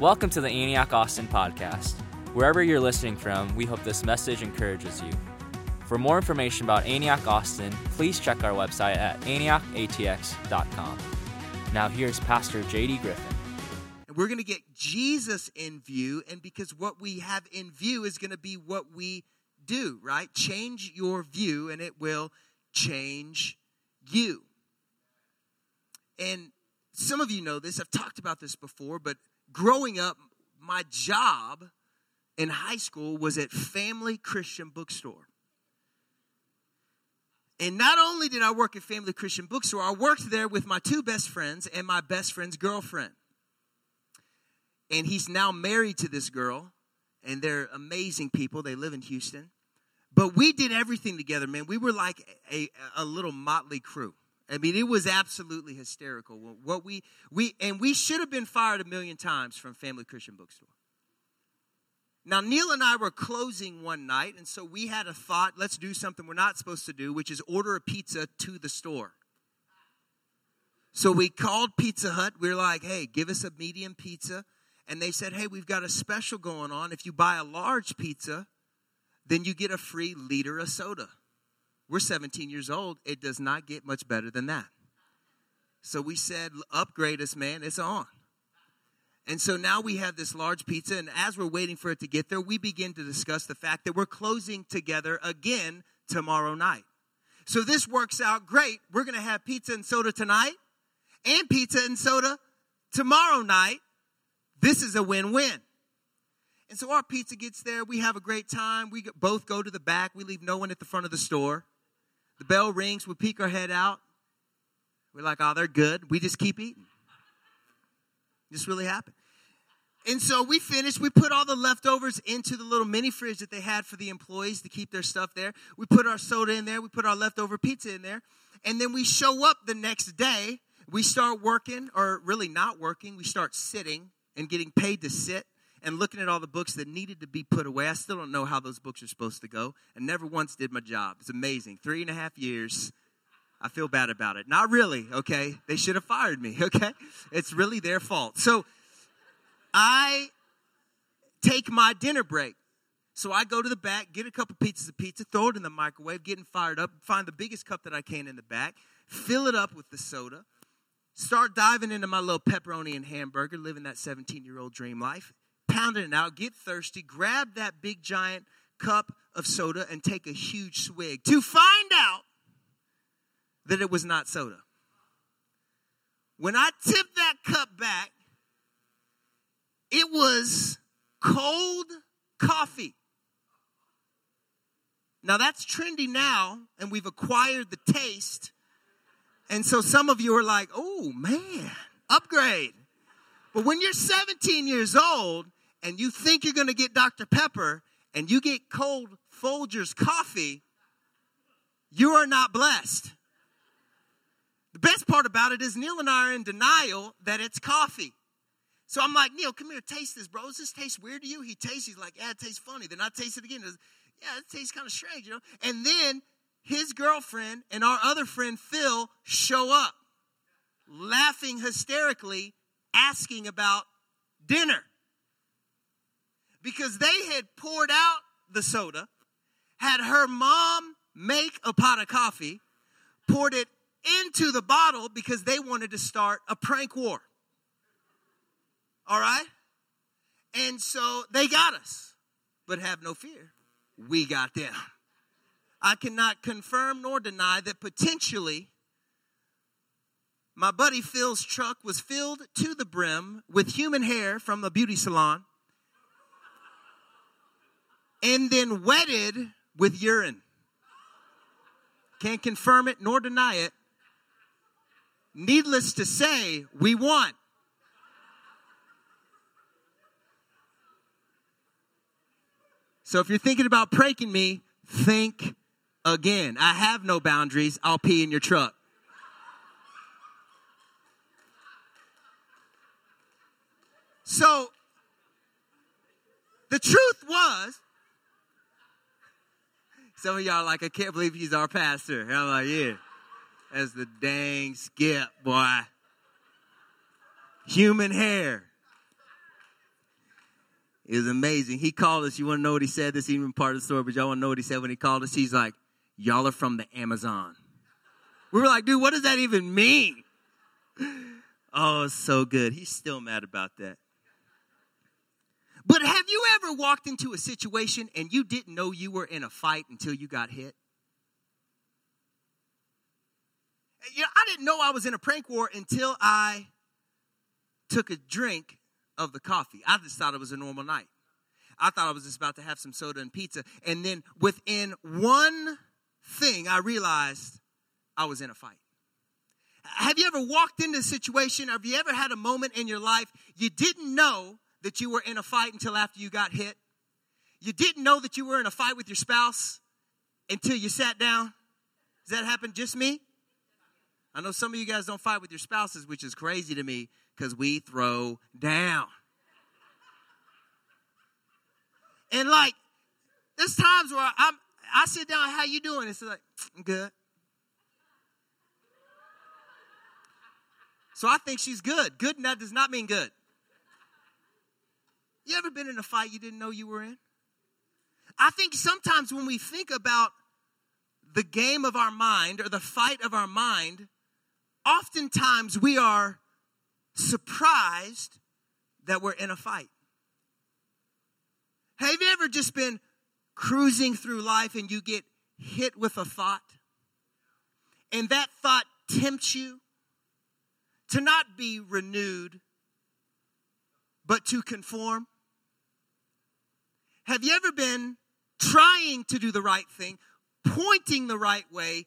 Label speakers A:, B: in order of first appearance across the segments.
A: Welcome to the Antioch Austin podcast. Wherever you're listening from, we hope this message encourages you. For more information about Antioch Austin, please check our website at antiochatx.com. Now, here's Pastor JD Griffin.
B: And we're going to get Jesus in view, and because what we have in view is going to be what we do, right? Change your view, and it will change you. And some of you know this, I've talked about this before, but growing up, my job in high school was at Family Christian Bookstore. And not only did I work at Family Christian Bookstore, I worked there with my two best friends and my best friend's girlfriend. And he's now married to this girl, and they're amazing people. They live in Houston. But we did everything together, man. We were like a, a little motley crew. I mean, it was absolutely hysterical. What we we and we should have been fired a million times from Family Christian Bookstore. Now, Neil and I were closing one night, and so we had a thought let's do something we're not supposed to do, which is order a pizza to the store. So we called Pizza Hut. We are like, hey, give us a medium pizza. And they said, hey, we've got a special going on. If you buy a large pizza, then you get a free liter of soda. We're 17 years old. It does not get much better than that. So we said, upgrade us, man. It's on. And so now we have this large pizza, and as we're waiting for it to get there, we begin to discuss the fact that we're closing together again tomorrow night. So this works out great. We're going to have pizza and soda tonight and pizza and soda tomorrow night. This is a win win. And so our pizza gets there. We have a great time. We both go to the back. We leave no one at the front of the store. The bell rings, we peek our head out. We're like, oh, they're good. We just keep eating. This really happened. And so we finished. We put all the leftovers into the little mini fridge that they had for the employees to keep their stuff there. We put our soda in there. We put our leftover pizza in there. And then we show up the next day. We start working, or really not working. We start sitting and getting paid to sit and looking at all the books that needed to be put away. I still don't know how those books are supposed to go, and never once did my job. It's amazing. Three and a half years. I feel bad about it. Not really, okay? They should have fired me, okay? It's really their fault. So I take my dinner break. So I go to the back, get a couple pieces of pizza, throw it in the microwave, getting fired up, find the biggest cup that I can in the back, fill it up with the soda, start diving into my little pepperoni and hamburger, living that 17 year old dream life pounding it out, get thirsty, grab that big giant cup of soda and take a huge swig to find out that it was not soda. When I tipped that cup back, it was cold coffee. Now that's trendy now, and we've acquired the taste. And so some of you are like, oh man, upgrade. But when you're 17 years old and you think you're going to get Dr. Pepper and you get cold Folgers coffee, you are not blessed. The best part about it is Neil and I are in denial that it's coffee. So I'm like, Neil, come here, taste this, bro. Does this taste weird to you? He tastes, he's like, yeah, it tastes funny. Then I taste it again. yeah, it tastes kind of strange, you know? And then his girlfriend and our other friend Phil show up, laughing hysterically, asking about dinner because they had poured out the soda, had her mom make a pot of coffee, poured it into the bottle because they wanted to start a prank war. All right? And so they got us. But have no fear, we got them. I cannot confirm nor deny that potentially my buddy Phil's truck was filled to the brim with human hair from a beauty salon and then wetted with urine. Can't confirm it nor deny it. Needless to say, we won. So if you're thinking about pranking me, think again. I have no boundaries. I'll pee in your truck. So the truth was, some of y'all like, I can't believe he's our pastor. And I'm like, yeah. That's the dang skip, boy. Human hair. Was amazing. He called us. You want to know what he said? This even part of the story, but y'all want to know what he said when he called us? He's like, Y'all are from the Amazon. We were like, dude, what does that even mean? Oh, so good. He's still mad about that. But have you ever walked into a situation and you didn't know you were in a fight until you got hit? You know, I didn't know I was in a prank war until I took a drink of the coffee. I just thought it was a normal night. I thought I was just about to have some soda and pizza. And then within one thing, I realized I was in a fight. Have you ever walked into a situation? Have you ever had a moment in your life you didn't know that you were in a fight until after you got hit? You didn't know that you were in a fight with your spouse until you sat down? Does that happen just me? I know some of you guys don't fight with your spouses, which is crazy to me because we throw down. And like, there's times where I'm, I sit down, how you doing? It's like, I'm good. So I think she's good. Good that does not mean good. You ever been in a fight you didn't know you were in? I think sometimes when we think about the game of our mind or the fight of our mind, oftentimes we are surprised that we're in a fight. Have you ever just been cruising through life and you get hit with a thought? And that thought tempts you to not be renewed, but to conform? Have you ever been trying to do the right thing, pointing the right way,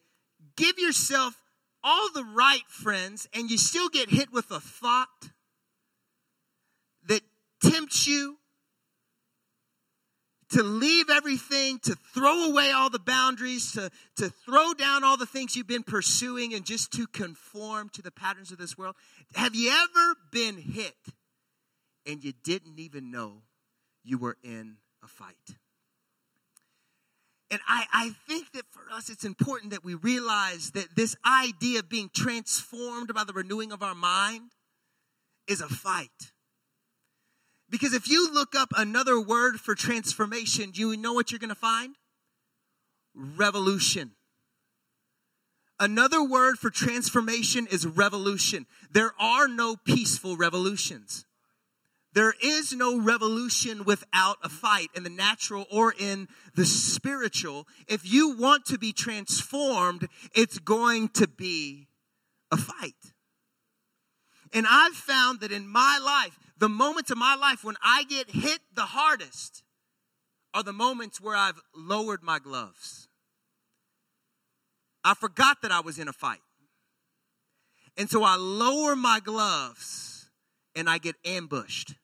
B: give yourself all the right friends, and you still get hit with a thought that tempts you to leave everything, to throw away all the boundaries, to, to throw down all the things you've been pursuing, and just to conform to the patterns of this world? Have you ever been hit and you didn't even know you were in a fight? And I, I think that for us, it's important that we realize that this idea of being transformed by the renewing of our mind is a fight. Because if you look up another word for transformation, do you know what you're going to find? Revolution. Another word for transformation is revolution. There are no peaceful revolutions. There is no revolution without a fight in the natural or in the spiritual. If you want to be transformed, it's going to be a fight. And I've found that in my life, the moments of my life when I get hit the hardest are the moments where I've lowered my gloves. I forgot that I was in a fight. And so I lower my gloves and I get ambushed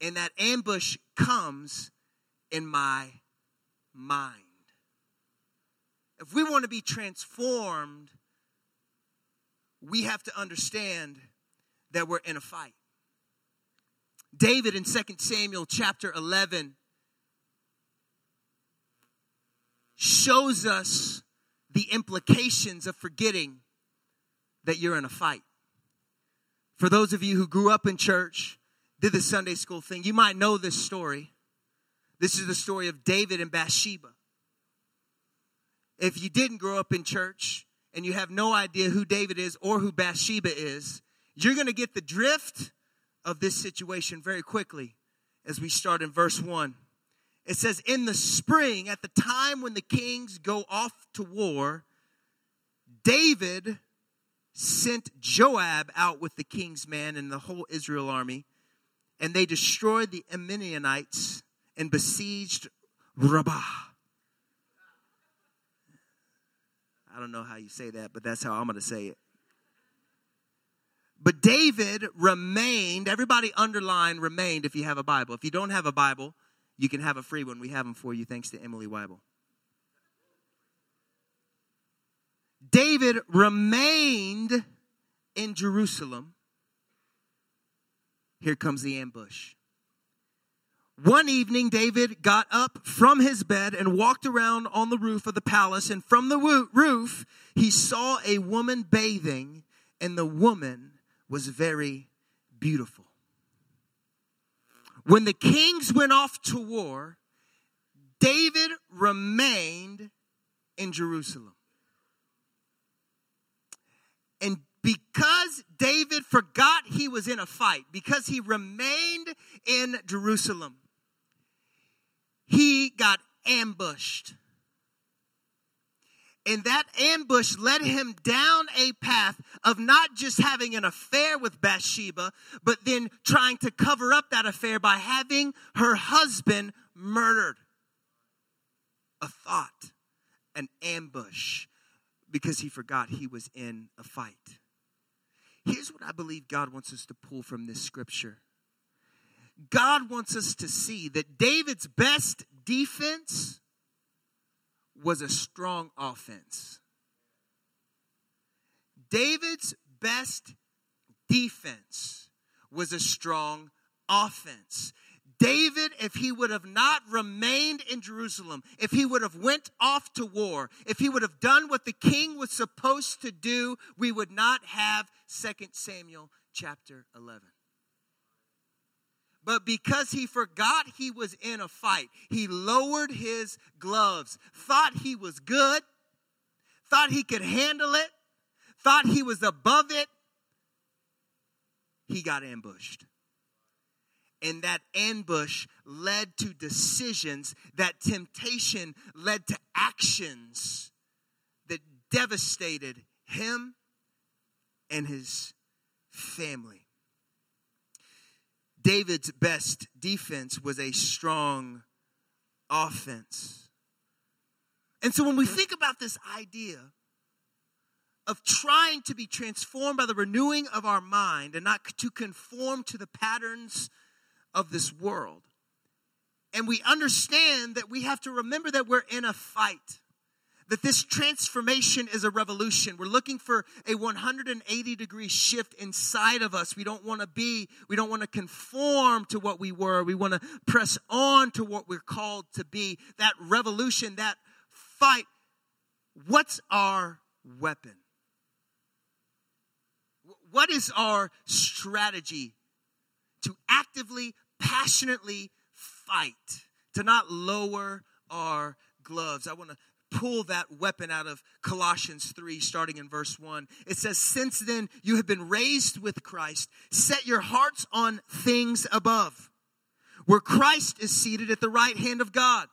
B: and that ambush comes in my mind. If we want to be transformed, we have to understand that we're in a fight. David in 2 Samuel chapter 11 shows us the implications of forgetting that you're in a fight. For those of you who grew up in church, did the Sunday school thing, you might know this story. This is the story of David and Bathsheba. If you didn't grow up in church and you have no idea who David is or who Bathsheba is, you're going to get the drift of this situation very quickly as we start in verse 1. It says, In the spring, at the time when the kings go off to war, David sent Joab out with the king's men and the whole Israel army and they destroyed the Ammonites and besieged Rabbah. I don't know how you say that, but that's how I'm going to say it. But David remained, everybody underline remained if you have a Bible. If you don't have a Bible, you can have a free one. We have them for you thanks to Emily Weibel. David remained in Jerusalem here comes the ambush. One evening, David got up from his bed and walked around on the roof of the palace. And from the roof, he saw a woman bathing, and the woman was very beautiful. When the kings went off to war, David remained in Jerusalem. And because David forgot he was in a fight, because he remained in Jerusalem, he got ambushed. And that ambush led him down a path of not just having an affair with Bathsheba, but then trying to cover up that affair by having her husband murdered. A thought, an ambush, because he forgot he was in a fight. Here's what I believe God wants us to pull from this scripture God wants us to see that David's best defense was a strong offense. David's best defense was a strong offense. David, if he would have not remained in Jerusalem, if he would have went off to war, if he would have done what the king was supposed to do, we would not have 2 Samuel chapter 11. But because he forgot he was in a fight, he lowered his gloves, thought he was good, thought he could handle it, thought he was above it. He got ambushed. And that ambush led to decisions, that temptation led to actions that devastated him and his family. David's best defense was a strong offense. And so when we think about this idea of trying to be transformed by the renewing of our mind and not to conform to the patterns of this world, and we understand that we have to remember that we're in a fight that this transformation is a revolution. We're looking for a 180 degree shift inside of us. We don't want to be, we don't want to conform to what we were. We want to press on to what we're called to be. That revolution, that fight. What's our weapon? What is our strategy to actively, passionately fight, to not lower our gloves? I want to pull that weapon out of Colossians 3, starting in verse 1. It says, Since then you have been raised with Christ, set your hearts on things above, where Christ is seated at the right hand of God.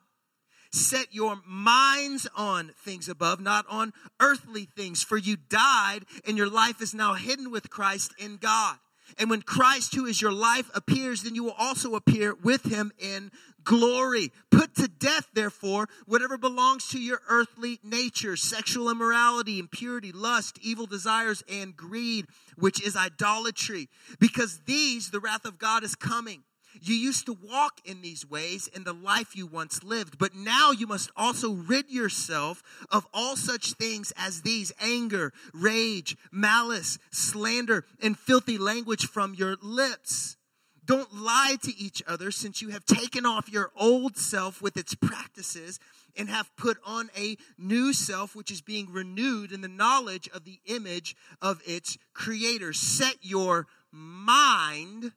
B: Set your minds on things above, not on earthly things, for you died, and your life is now hidden with Christ in God. And when Christ, who is your life, appears, then you will also appear with him in glory. Put to death, therefore, whatever belongs to your earthly nature sexual immorality, impurity, lust, evil desires, and greed, which is idolatry. Because these, the wrath of God is coming. You used to walk in these ways in the life you once lived, but now you must also rid yourself of all such things as these anger, rage, malice, slander, and filthy language from your lips. Don't lie to each other since you have taken off your old self with its practices and have put on a new self which is being renewed in the knowledge of the image of its creator. Set your mind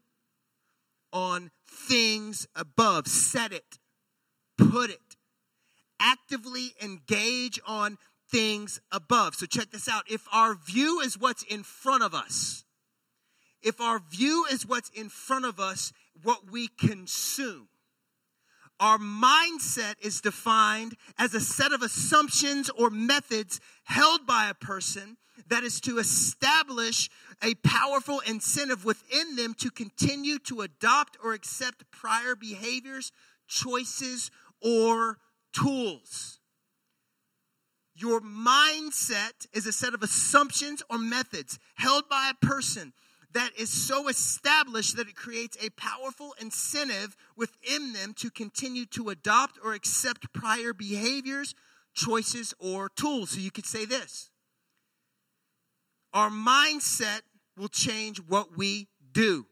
B: on things above. Set it, put it. Actively engage on things above. So check this out. If our view is what's in front of us, if our view is what's in front of us, what we consume, our mindset is defined as a set of assumptions or methods held by a person that is to establish a powerful incentive within them to continue to adopt or accept prior behaviors, choices, or tools. Your mindset is a set of assumptions or methods held by a person that is so established that it creates a powerful incentive within them to continue to adopt or accept prior behaviors, choices, or tools. So you could say this Our mindset will change what we do.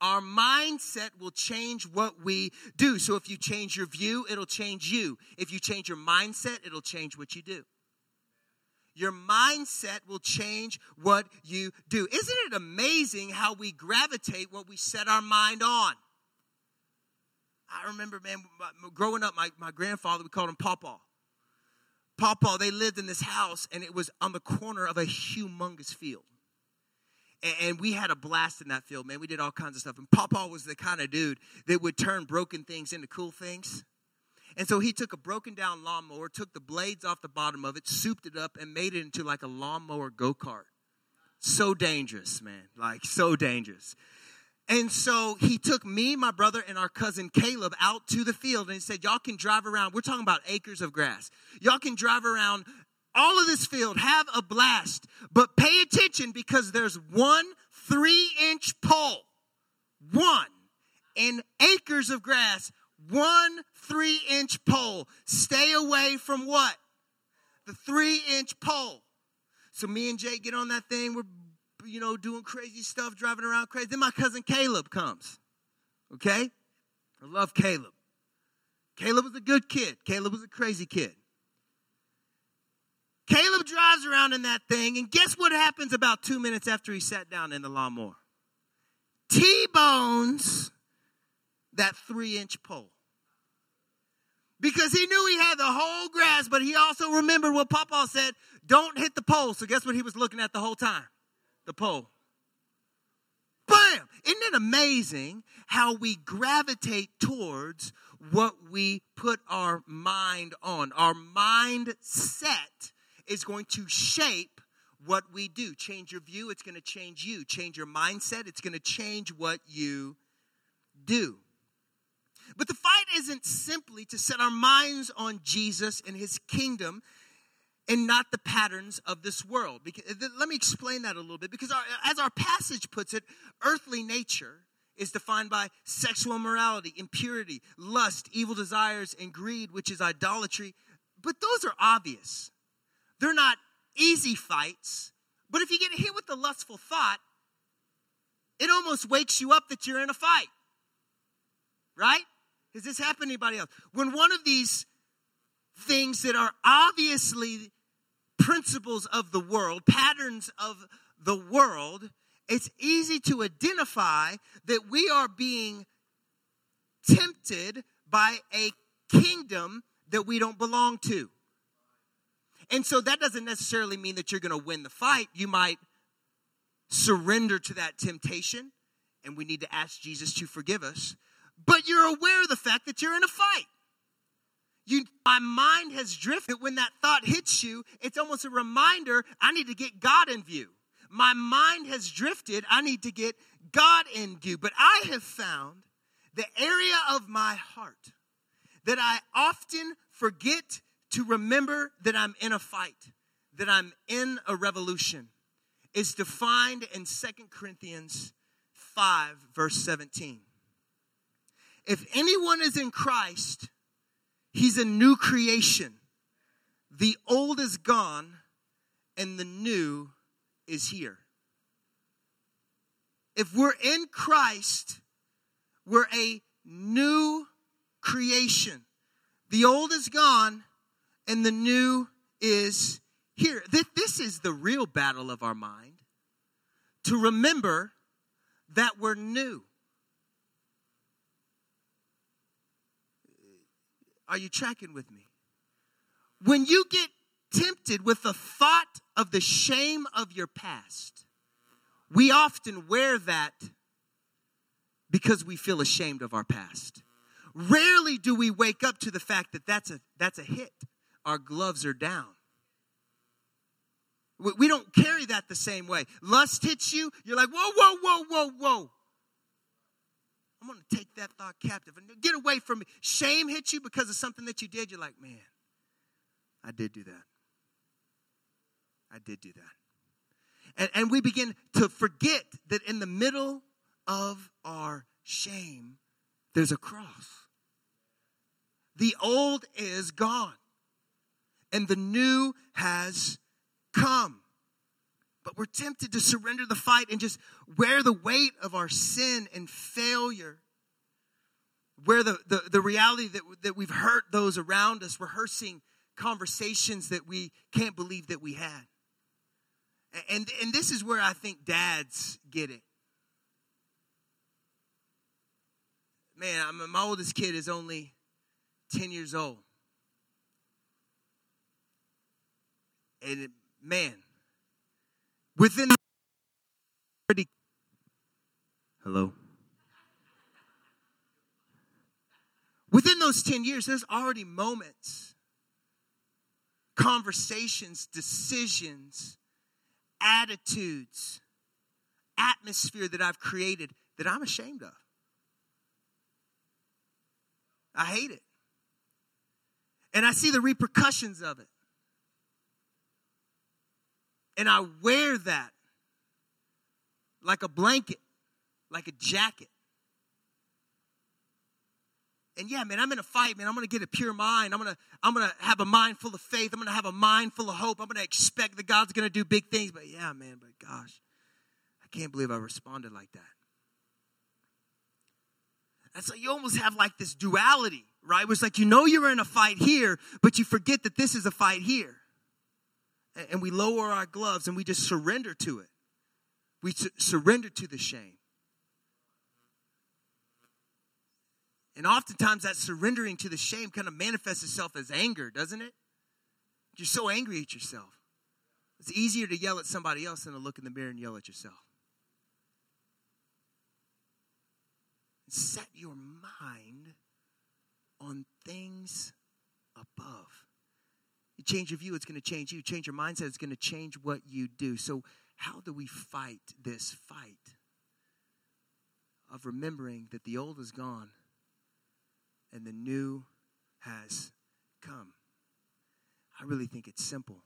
B: Our mindset will change what we do. So if you change your view, it'll change you. If you change your mindset, it'll change what you do. Your mindset will change what you do. Isn't it amazing how we gravitate what we set our mind on? I remember, man, growing up, my, my grandfather, we called him Pawpaw. Pawpaw, they lived in this house, and it was on the corner of a humongous field. And, we had a blast in that field, man. We did all kinds of stuff. And Pawpaw was the kind of dude that would turn broken things into cool things. And so he took a broken down lawnmower, took the blades off the bottom of it, souped it up, and made it into like a lawnmower go kart. So dangerous, man. Like, so dangerous. And so he took me, my brother, and our cousin Caleb out to the field and he said, Y'all can drive around. We're talking about acres of grass. Y'all can drive around all of this field, have a blast, but pay attention because there's one three inch pole. One in acres of grass, one three inch pole. Stay away from what? The three inch pole. So me and Jay get on that thing. We're you know, doing crazy stuff, driving around crazy. Then my cousin Caleb comes. Okay? I love Caleb. Caleb was a good kid. Caleb was a crazy kid. Caleb drives around in that thing, and guess what happens about two minutes after he sat down in the lawnmower? T bones that three inch pole. Because he knew he had the whole grass, but he also remembered what Papa said don't hit the pole. So, guess what he was looking at the whole time? The pole. Bam! Isn't it amazing how we gravitate towards what we put our mind on? Our mindset is going to shape what we do. Change your view, it's going to change you. Change your mindset, it's going to change what you do. But the fight isn't simply to set our minds on Jesus and his kingdom and not the patterns of this world. Because, uh, let me explain that a little bit. Because our, as our passage puts it, earthly nature is defined by sexual immorality, impurity, lust, evil desires, and greed, which is idolatry. But those are obvious. They're not easy fights. But if you get hit with a lustful thought, it almost wakes you up that you're in a fight. Right? Has this happened to anybody else? When one of these things that are obviously principles of the world, patterns of the world, it's easy to identify that we are being tempted by a kingdom that we don't belong to. And so that doesn't necessarily mean that you're going to win the fight. You might surrender to that temptation, and we need to ask Jesus to forgive us. But you're aware of the fact that you're in a fight. You, my mind has drifted. When that thought hits you, it's almost a reminder I need to get God in view. My mind has drifted. I need to get God in view. But I have found the area of my heart that I often forget to remember that I'm in a fight, that I'm in a revolution, is defined in Second Corinthians 5, verse 17. If anyone is in Christ, He's a new creation. The old is gone and the new is here. If we're in Christ, we're a new creation. The old is gone and the new is here. This is the real battle of our mind to remember that we're new. Are you tracking with me? When you get tempted with the thought of the shame of your past, we often wear that because we feel ashamed of our past. Rarely do we wake up to the fact that that's a, that's a hit. Our gloves are down. We don't carry that the same way. Lust hits you, you're like, whoa, whoa, whoa, whoa, whoa. I'm going to take that thought captive and get away from me. Shame hits you because of something that you did. You're like, man, I did do that. I did do that. And, and we begin to forget that in the middle of our shame, there's a cross. The old is gone, and the new has come. But we're tempted to surrender the fight and just wear the weight of our sin and failure. Where the, the, the reality that, that we've hurt those around us, rehearsing conversations that we can't believe that we had. And, and this is where I think dads get it. Man, I'm, my oldest kid is only 10 years old. And it, man, within already hello? Within those 10 years there's already moments conversations decisions attitudes atmosphere that i've created that i'm ashamed of. I hate it. And i see the repercussions of it and I wear that like a blanket, like a jacket. And yeah, man, I'm in a fight, man. I'm gonna get a pure mind. I'm gonna, I'm gonna have a mind full of faith. I'm gonna have a mind full of hope. I'm gonna expect that God's gonna do big things. But yeah, man, but gosh, I can't believe I responded like that. And so you almost have like this duality, right? Where It's like you know you're in a fight here, but you forget that this is a fight here and we lower our gloves and we just surrender to it. We su- surrender to the shame. And oftentimes that surrendering to the shame kind of manifests itself as anger, doesn't it? You're so angry at yourself. It's easier to yell at somebody else than to look in the mirror and yell at yourself. Set your mind on things above. You change your view, it's going to change you. Change your mindset, it's going to change what you do. So, how do we fight this fight of remembering that the old is gone and the new has come? I really think it's simple.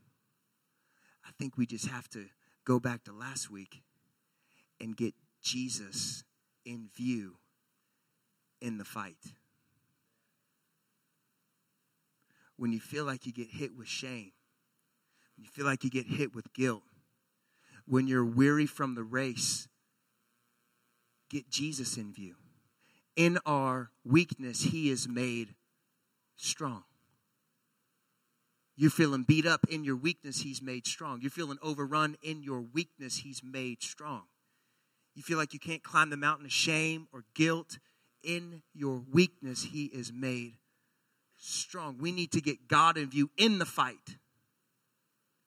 B: I think we just have to go back to last week and get Jesus in view in the fight. When you feel like you get hit with shame, you feel like you get hit with guilt, when you're weary from the race, get Jesus in view. In our weakness, He is made strong. You're feeling beat up in your weakness, He's made strong. You're feeling overrun in your weakness, He's made strong. You feel like you can't climb the mountain of shame or guilt. In your weakness, He is made strong. We need to get God in view in the fight.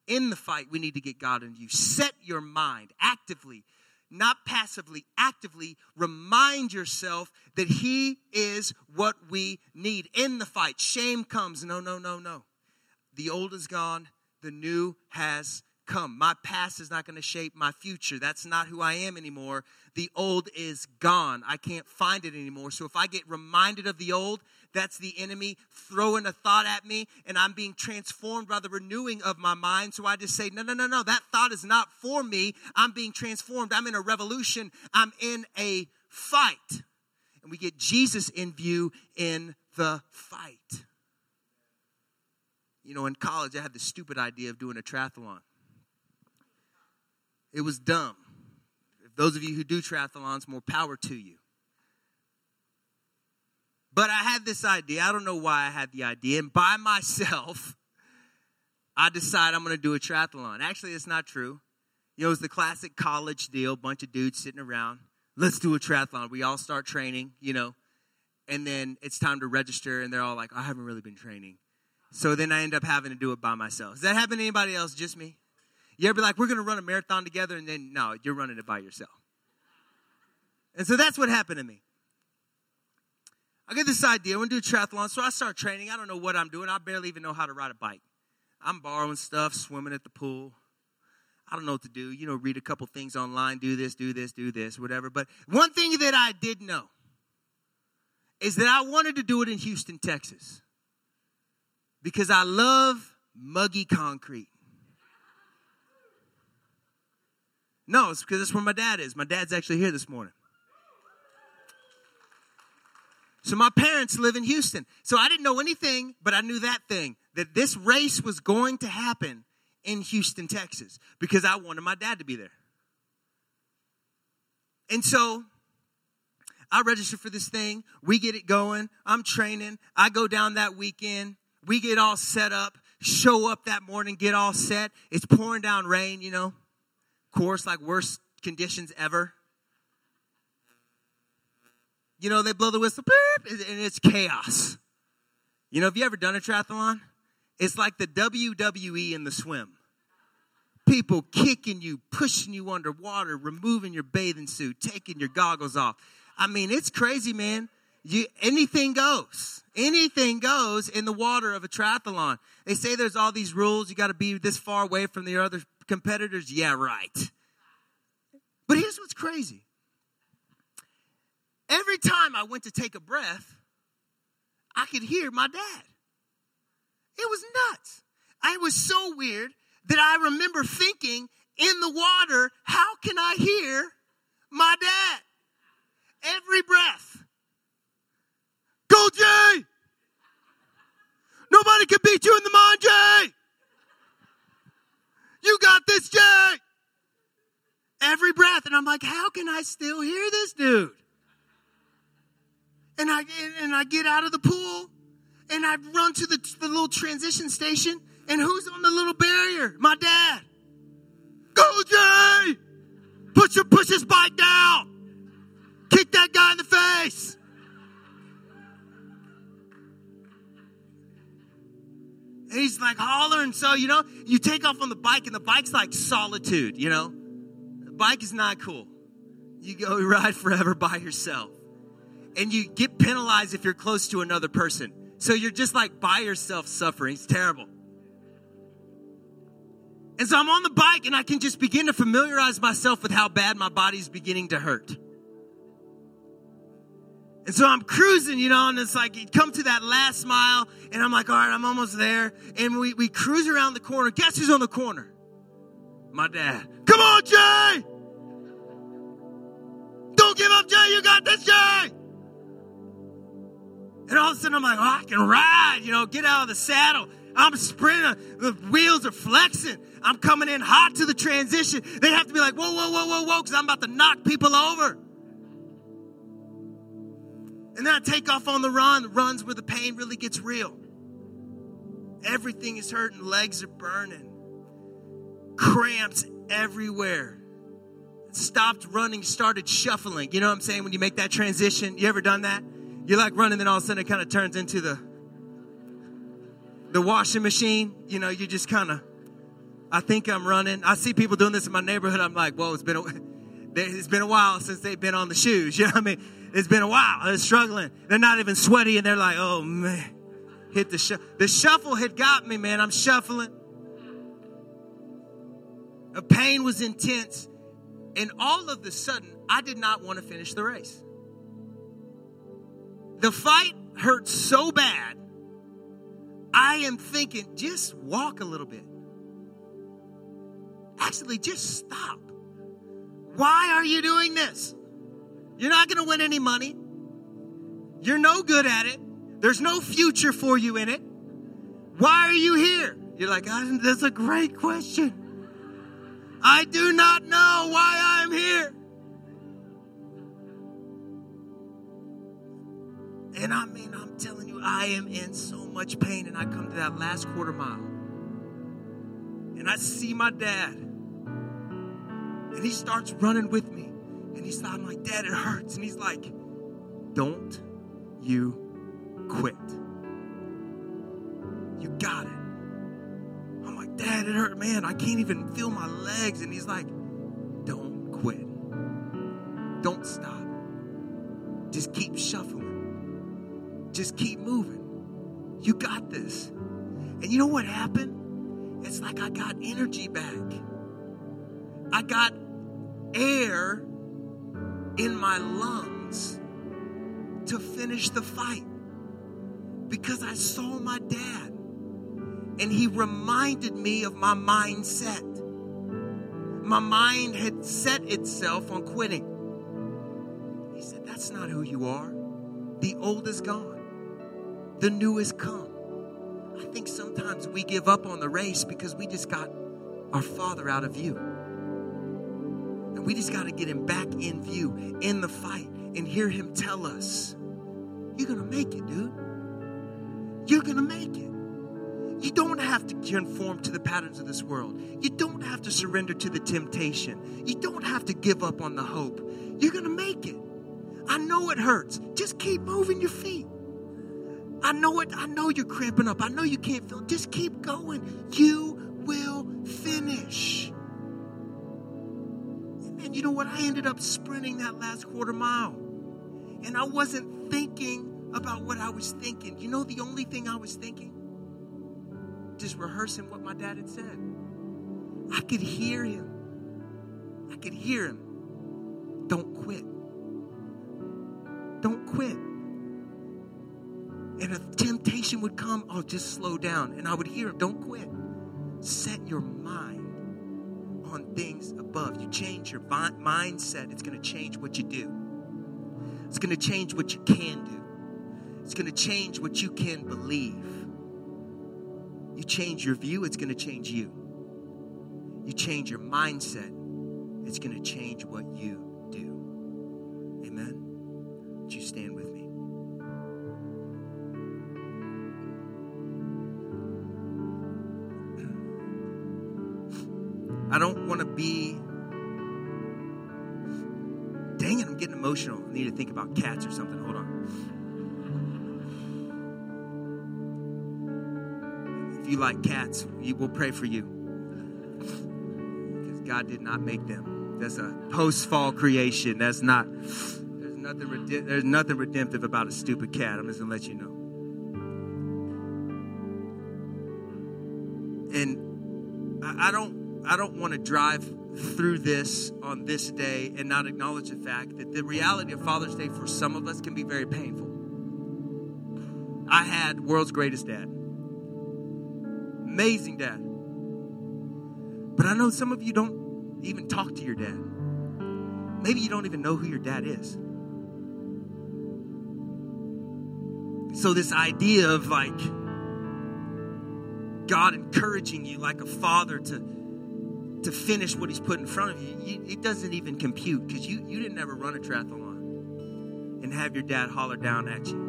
B: In the fight, we need to get God in view. Set your mind actively, not passively, actively remind yourself that He is what we need in the fight. Shame comes. No, no, no, no. The old is gone, the new has come. My past is not going to shape my future. That's not who I am anymore. The old is gone. I can't find it anymore. So if I get reminded of the old, that's the enemy throwing a thought at me, and I'm being transformed by the renewing of my mind. So I just say, no, no, no, no, that thought is not for me. I'm being transformed. I'm in a revolution. I'm in a fight. And we get Jesus in view in the fight. You know, in college, I had the stupid idea of doing a triathlon. It was dumb. If those of you who do triathlons, more power to you. But I had this idea. I don't know why I had the idea. And by myself, I decided I'm going to do a triathlon. Actually, it's not true. You know, it's the classic college deal bunch of dudes sitting around. Let's do a triathlon. We all start training, you know, and then it's time to register, and they're all like, I haven't really been training. So then I end up having to do it by myself. Does that happen to anybody else? Just me? You ever be like, we're going to run a marathon together, and then no, you're running it by yourself. And so that's what happened to me. I get this idea. I want to do a triathlon. So I start training. I don't know what I'm doing. I barely even know how to ride a bike. I'm borrowing stuff, swimming at the pool. I don't know what to do. You know, read a couple things online, do this, do this, do this, whatever. But one thing that I did know is that I wanted to do it in Houston, Texas. Because I love muggy concrete. No, it's because that's where my dad is. My dad's actually here this morning. So my parents live in Houston. So I didn't know anything, but I knew that thing that this race was going to happen in Houston, Texas, because I wanted my dad to be there. And so I register for this thing. We get it going. I'm training. I go down that weekend. We get all set up. show up that morning, get all set. It's pouring down rain, you know. Course, like worst conditions ever. You know, they blow the whistle, and it's chaos. You know, have you ever done a triathlon? It's like the WWE in the swim. People kicking you, pushing you underwater, removing your bathing suit, taking your goggles off. I mean, it's crazy, man. You, anything goes. Anything goes in the water of a triathlon. They say there's all these rules. You got to be this far away from the other competitors. Yeah, right. But here's what's crazy. Every time I went to take a breath, I could hear my dad. It was nuts. It was so weird that I remember thinking in the water, how can I hear my dad? Every breath. Go, Jay! Nobody can beat you in the mind, Jay! You got this, Jay! Every breath. And I'm like, how can I still hear this dude? And I, and I get out of the pool and I run to the, the little transition station. And who's on the little barrier? My dad. Go, Jay! Push, your, push his bike down. Kick that guy in the face. And he's like hollering. So, you know, you take off on the bike, and the bike's like solitude, you know? The bike is not cool. You go ride forever by yourself. And you get penalized if you're close to another person. So you're just like by yourself suffering. It's terrible. And so I'm on the bike and I can just begin to familiarize myself with how bad my body's beginning to hurt. And so I'm cruising, you know, and it's like you come to that last mile, and I'm like, all right, I'm almost there. And we, we cruise around the corner. Guess who's on the corner? My dad. Come on, Jay! Don't give up, Jay. You got this, Jay! And all of a sudden, I'm like, oh, I can ride, you know, get out of the saddle. I'm sprinting. The wheels are flexing. I'm coming in hot to the transition. They have to be like, whoa, whoa, whoa, whoa, whoa, because I'm about to knock people over. And then I take off on the run, runs where the pain really gets real. Everything is hurting, legs are burning, cramps everywhere. Stopped running, started shuffling. You know what I'm saying? When you make that transition, you ever done that? You're like running, then all of a sudden it kind of turns into the the washing machine. You know, you just kind of. I think I'm running. I see people doing this in my neighborhood. I'm like, whoa, it's been a, it's been a while since they've been on the shoes. You know what I mean? It's been a while. They're struggling. They're not even sweaty, and they're like, oh man, hit the shuffle. The shuffle had got me, man. I'm shuffling. The pain was intense, and all of a sudden, I did not want to finish the race. The fight hurt so bad. I am thinking, just walk a little bit. Actually, just stop. Why are you doing this? You're not going to win any money. You're no good at it. There's no future for you in it. Why are you here? You're like, ah, that's a great question. I do not know why I'm here. And I mean, I'm telling you, I am in so much pain. And I come to that last quarter mile. And I see my dad. And he starts running with me. And he's like, Dad, it hurts. And he's like, Don't you quit. You got it. I'm like, Dad, it hurt. Man, I can't even feel my legs. And he's like, Don't quit. Don't stop. Just keep shuffling. Just keep moving. You got this. And you know what happened? It's like I got energy back. I got air in my lungs to finish the fight because I saw my dad and he reminded me of my mindset. My mind had set itself on quitting. He said, That's not who you are. The old is gone the new has come. I think sometimes we give up on the race because we just got our Father out of view. We just got to get him back in view in the fight and hear him tell us, You're going to make it, dude. You're going to make it. You don't have to conform to the patterns of this world. You don't have to surrender to the temptation. You don't have to give up on the hope. You're going to make it. I know it hurts. Just keep moving your feet. I know it. I know you're cramping up. I know you can't feel. Just keep going. You will finish. You know what? I ended up sprinting that last quarter mile. And I wasn't thinking about what I was thinking. You know the only thing I was thinking? Just rehearsing what my dad had said. I could hear him. I could hear him. Don't quit. Don't quit. And a temptation would come, oh, just slow down. And I would hear him, don't quit. Set your mind on things above. You change your mindset, it's going to change what you do. It's going to change what you can do. It's going to change what you can believe. You change your view, it's going to change you. You change your mindset, it's going to change what you do. Amen? Would you stand need to think about cats or something. Hold on. If you like cats, we will pray for you. Because God did not make them. That's a post fall creation. That's not. There's nothing, there's nothing redemptive about a stupid cat. I'm just going to let you know. And I don't I don't want to drive through this on this day and not acknowledge the fact that the reality of Father's Day for some of us can be very painful. I had world's greatest dad. Amazing dad. But I know some of you don't even talk to your dad. Maybe you don't even know who your dad is. So, this idea of like God encouraging you like a father to to finish what he's put in front of you, you it doesn't even compute because you, you didn't ever run a triathlon and have your dad holler down at you.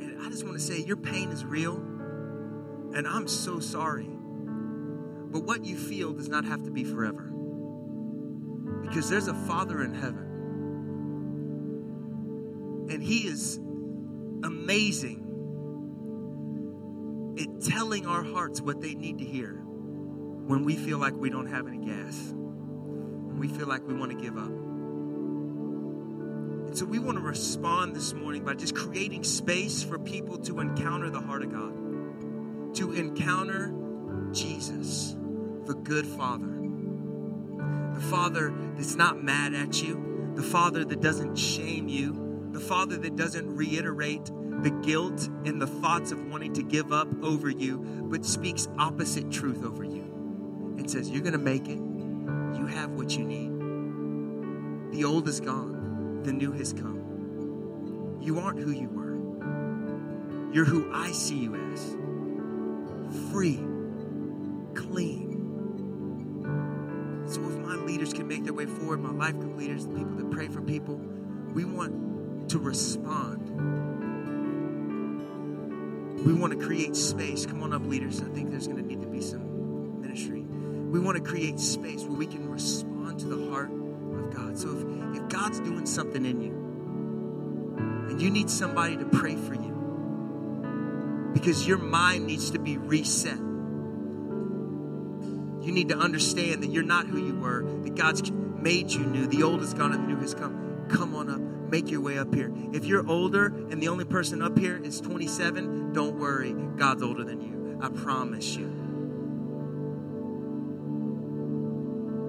B: And I just want to say your pain is real, and I'm so sorry. But what you feel does not have to be forever. Because there's a Father in heaven. And He is amazing it telling our hearts what they need to hear when we feel like we don't have any gas, when we feel like we want to give up. And so we want to respond this morning by just creating space for people to encounter the heart of God, to encounter Jesus, the good Father, the Father that's not mad at you, the Father that doesn't shame you, the Father that doesn't reiterate the guilt and the thoughts of wanting to give up over you, but speaks opposite truth over you and says, You're going to make it. You have what you need. The old is gone, the new has come. You aren't who you were. You're who I see you as free, clean. So, if my leaders can make their way forward, my life group leaders, the people that pray for people, we want to respond we want to create space. Come on up, leaders. I think there's going to need to be some ministry. We want to create space where we can respond to the heart of God. So if, if God's doing something in you and you need somebody to pray for you because your mind needs to be reset, you need to understand that you're not who you were, that God's made you new. The old is gone and the new has come. Come on up make your way up here. If you're older and the only person up here is 27, don't worry. God's older than you. I promise you.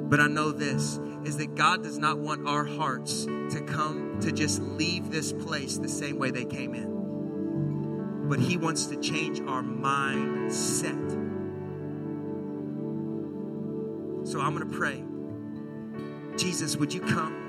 B: But I know this is that God does not want our hearts to come to just leave this place the same way they came in. But He wants to change our mindset. So I'm going to pray. Jesus, would you come?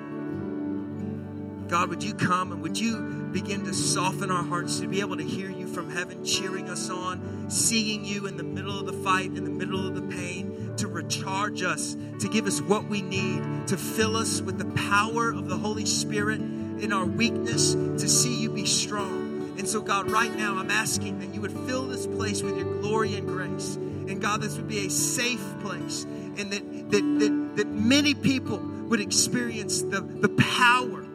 B: God, would you come and would you begin to soften our hearts to be able to hear you from heaven, cheering us on, seeing you in the middle of the fight, in the middle of the pain, to recharge us, to give us what we need, to fill us with the power of the Holy Spirit in our weakness, to see you be strong. And so, God, right now, I'm asking that you would fill this place with your glory and grace. And God, this would be a safe place, and that, that, that, that many people would experience the, the power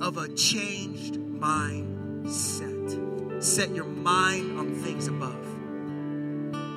B: of a changed mindset. Set your mind on things above.